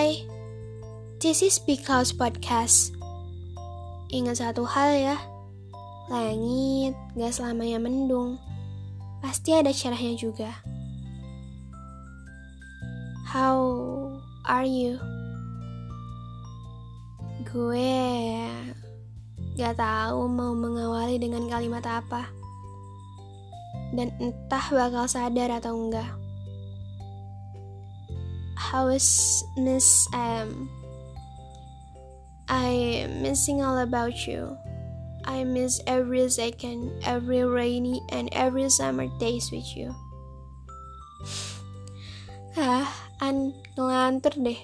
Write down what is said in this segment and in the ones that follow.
Hai, this is Because Podcast. Ingat satu hal ya, langit gak selamanya mendung, pasti ada cerahnya juga. How are you? Gue gak tahu mau mengawali dengan kalimat apa, dan entah bakal sadar atau enggak. How's Miss M? I'm missing all about you. I miss every second, every rainy and every summer days with you. ah, an ngelantur deh.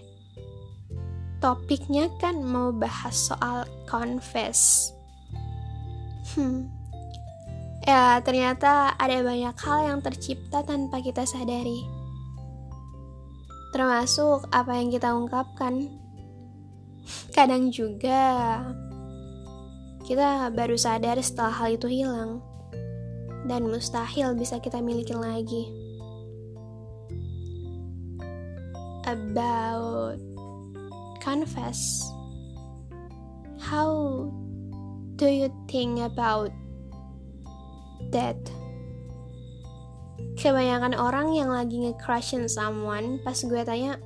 Topiknya kan mau bahas soal confess. Hmm. Ya, ternyata ada banyak hal yang tercipta tanpa kita sadari termasuk apa yang kita ungkapkan. Kadang juga kita baru sadar setelah hal itu hilang dan mustahil bisa kita miliki lagi. About confess, how do you think about that? Kebanyakan orang yang lagi nge-crushin someone pas gue tanya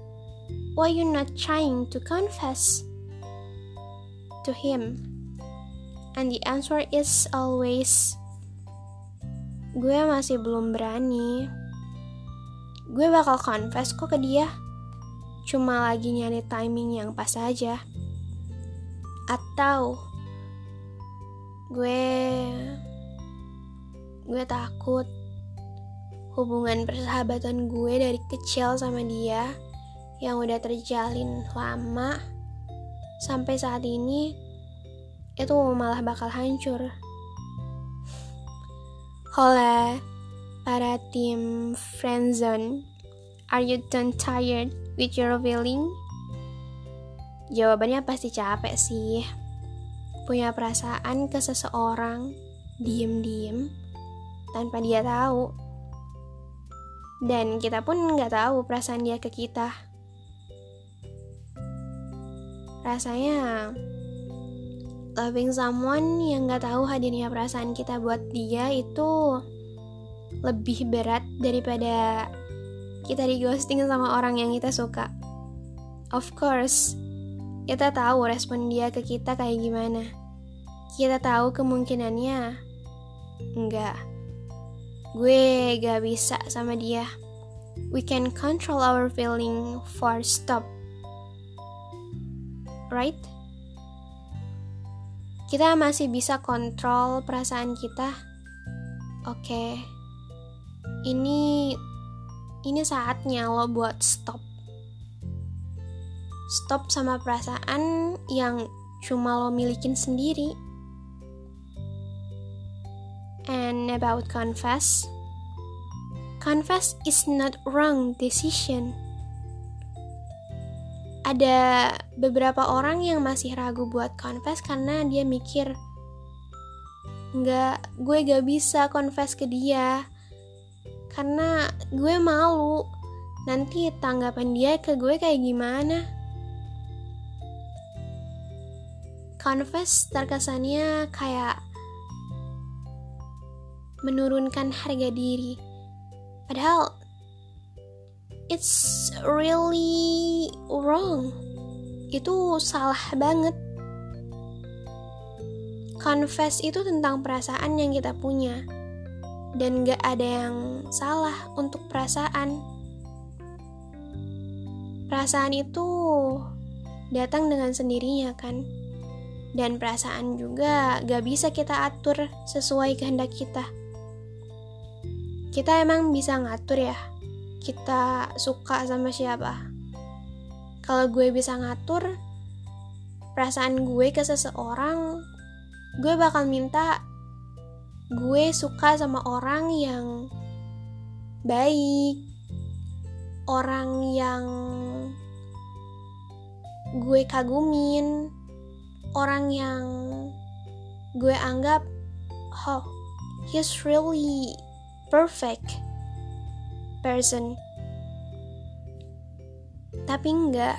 why you not trying to confess to him? And the answer is always gue masih belum berani. Gue bakal confess kok ke dia cuma lagi nyari timing yang pas aja. Atau gue gue takut hubungan persahabatan gue dari kecil sama dia yang udah terjalin lama sampai saat ini itu malah bakal hancur. Hola, para tim friendzone, are you done tired with your feeling? Jawabannya pasti capek sih. Punya perasaan ke seseorang, diem-diem, tanpa dia tahu dan kita pun nggak tahu perasaan dia ke kita. Rasanya loving someone yang nggak tahu hadirnya perasaan kita buat dia itu lebih berat daripada kita di ghosting sama orang yang kita suka. Of course, kita tahu respon dia ke kita kayak gimana. Kita tahu kemungkinannya enggak gue gak bisa sama dia. We can control our feeling for stop. Right? Kita masih bisa kontrol perasaan kita. Oke. Okay. Ini ini saatnya lo buat stop. Stop sama perasaan yang cuma lo milikin sendiri and about confess. Confess is not wrong decision. Ada beberapa orang yang masih ragu buat confess karena dia mikir nggak gue gak bisa confess ke dia karena gue malu nanti tanggapan dia ke gue kayak gimana confess terkesannya kayak menurunkan harga diri. Padahal it's really wrong. Itu salah banget. Confess itu tentang perasaan yang kita punya. Dan gak ada yang salah untuk perasaan. Perasaan itu datang dengan sendirinya kan. Dan perasaan juga gak bisa kita atur sesuai kehendak kita kita emang bisa ngatur ya kita suka sama siapa. Kalau gue bisa ngatur perasaan gue ke seseorang gue bakal minta gue suka sama orang yang baik orang yang gue kagumin orang yang gue anggap oh he's really perfect person. Tapi enggak.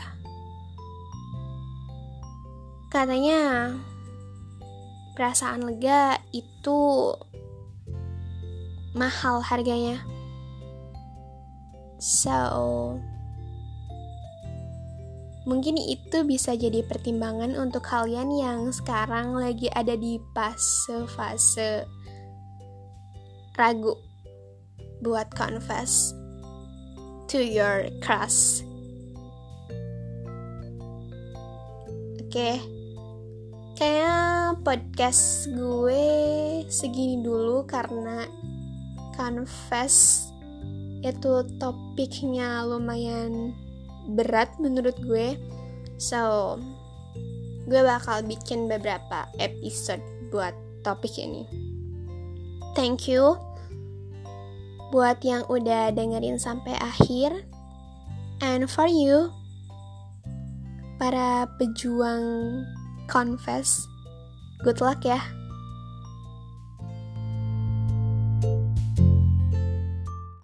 Katanya perasaan lega itu mahal harganya. So, mungkin itu bisa jadi pertimbangan untuk kalian yang sekarang lagi ada di fase-fase ragu buat confess to your crush. Oke. Okay kayaknya podcast gue segini dulu karena confess itu topiknya lumayan berat menurut gue so gue bakal bikin beberapa episode buat topik ini thank you buat yang udah dengerin sampai akhir and for you para pejuang confess. Good luck ya.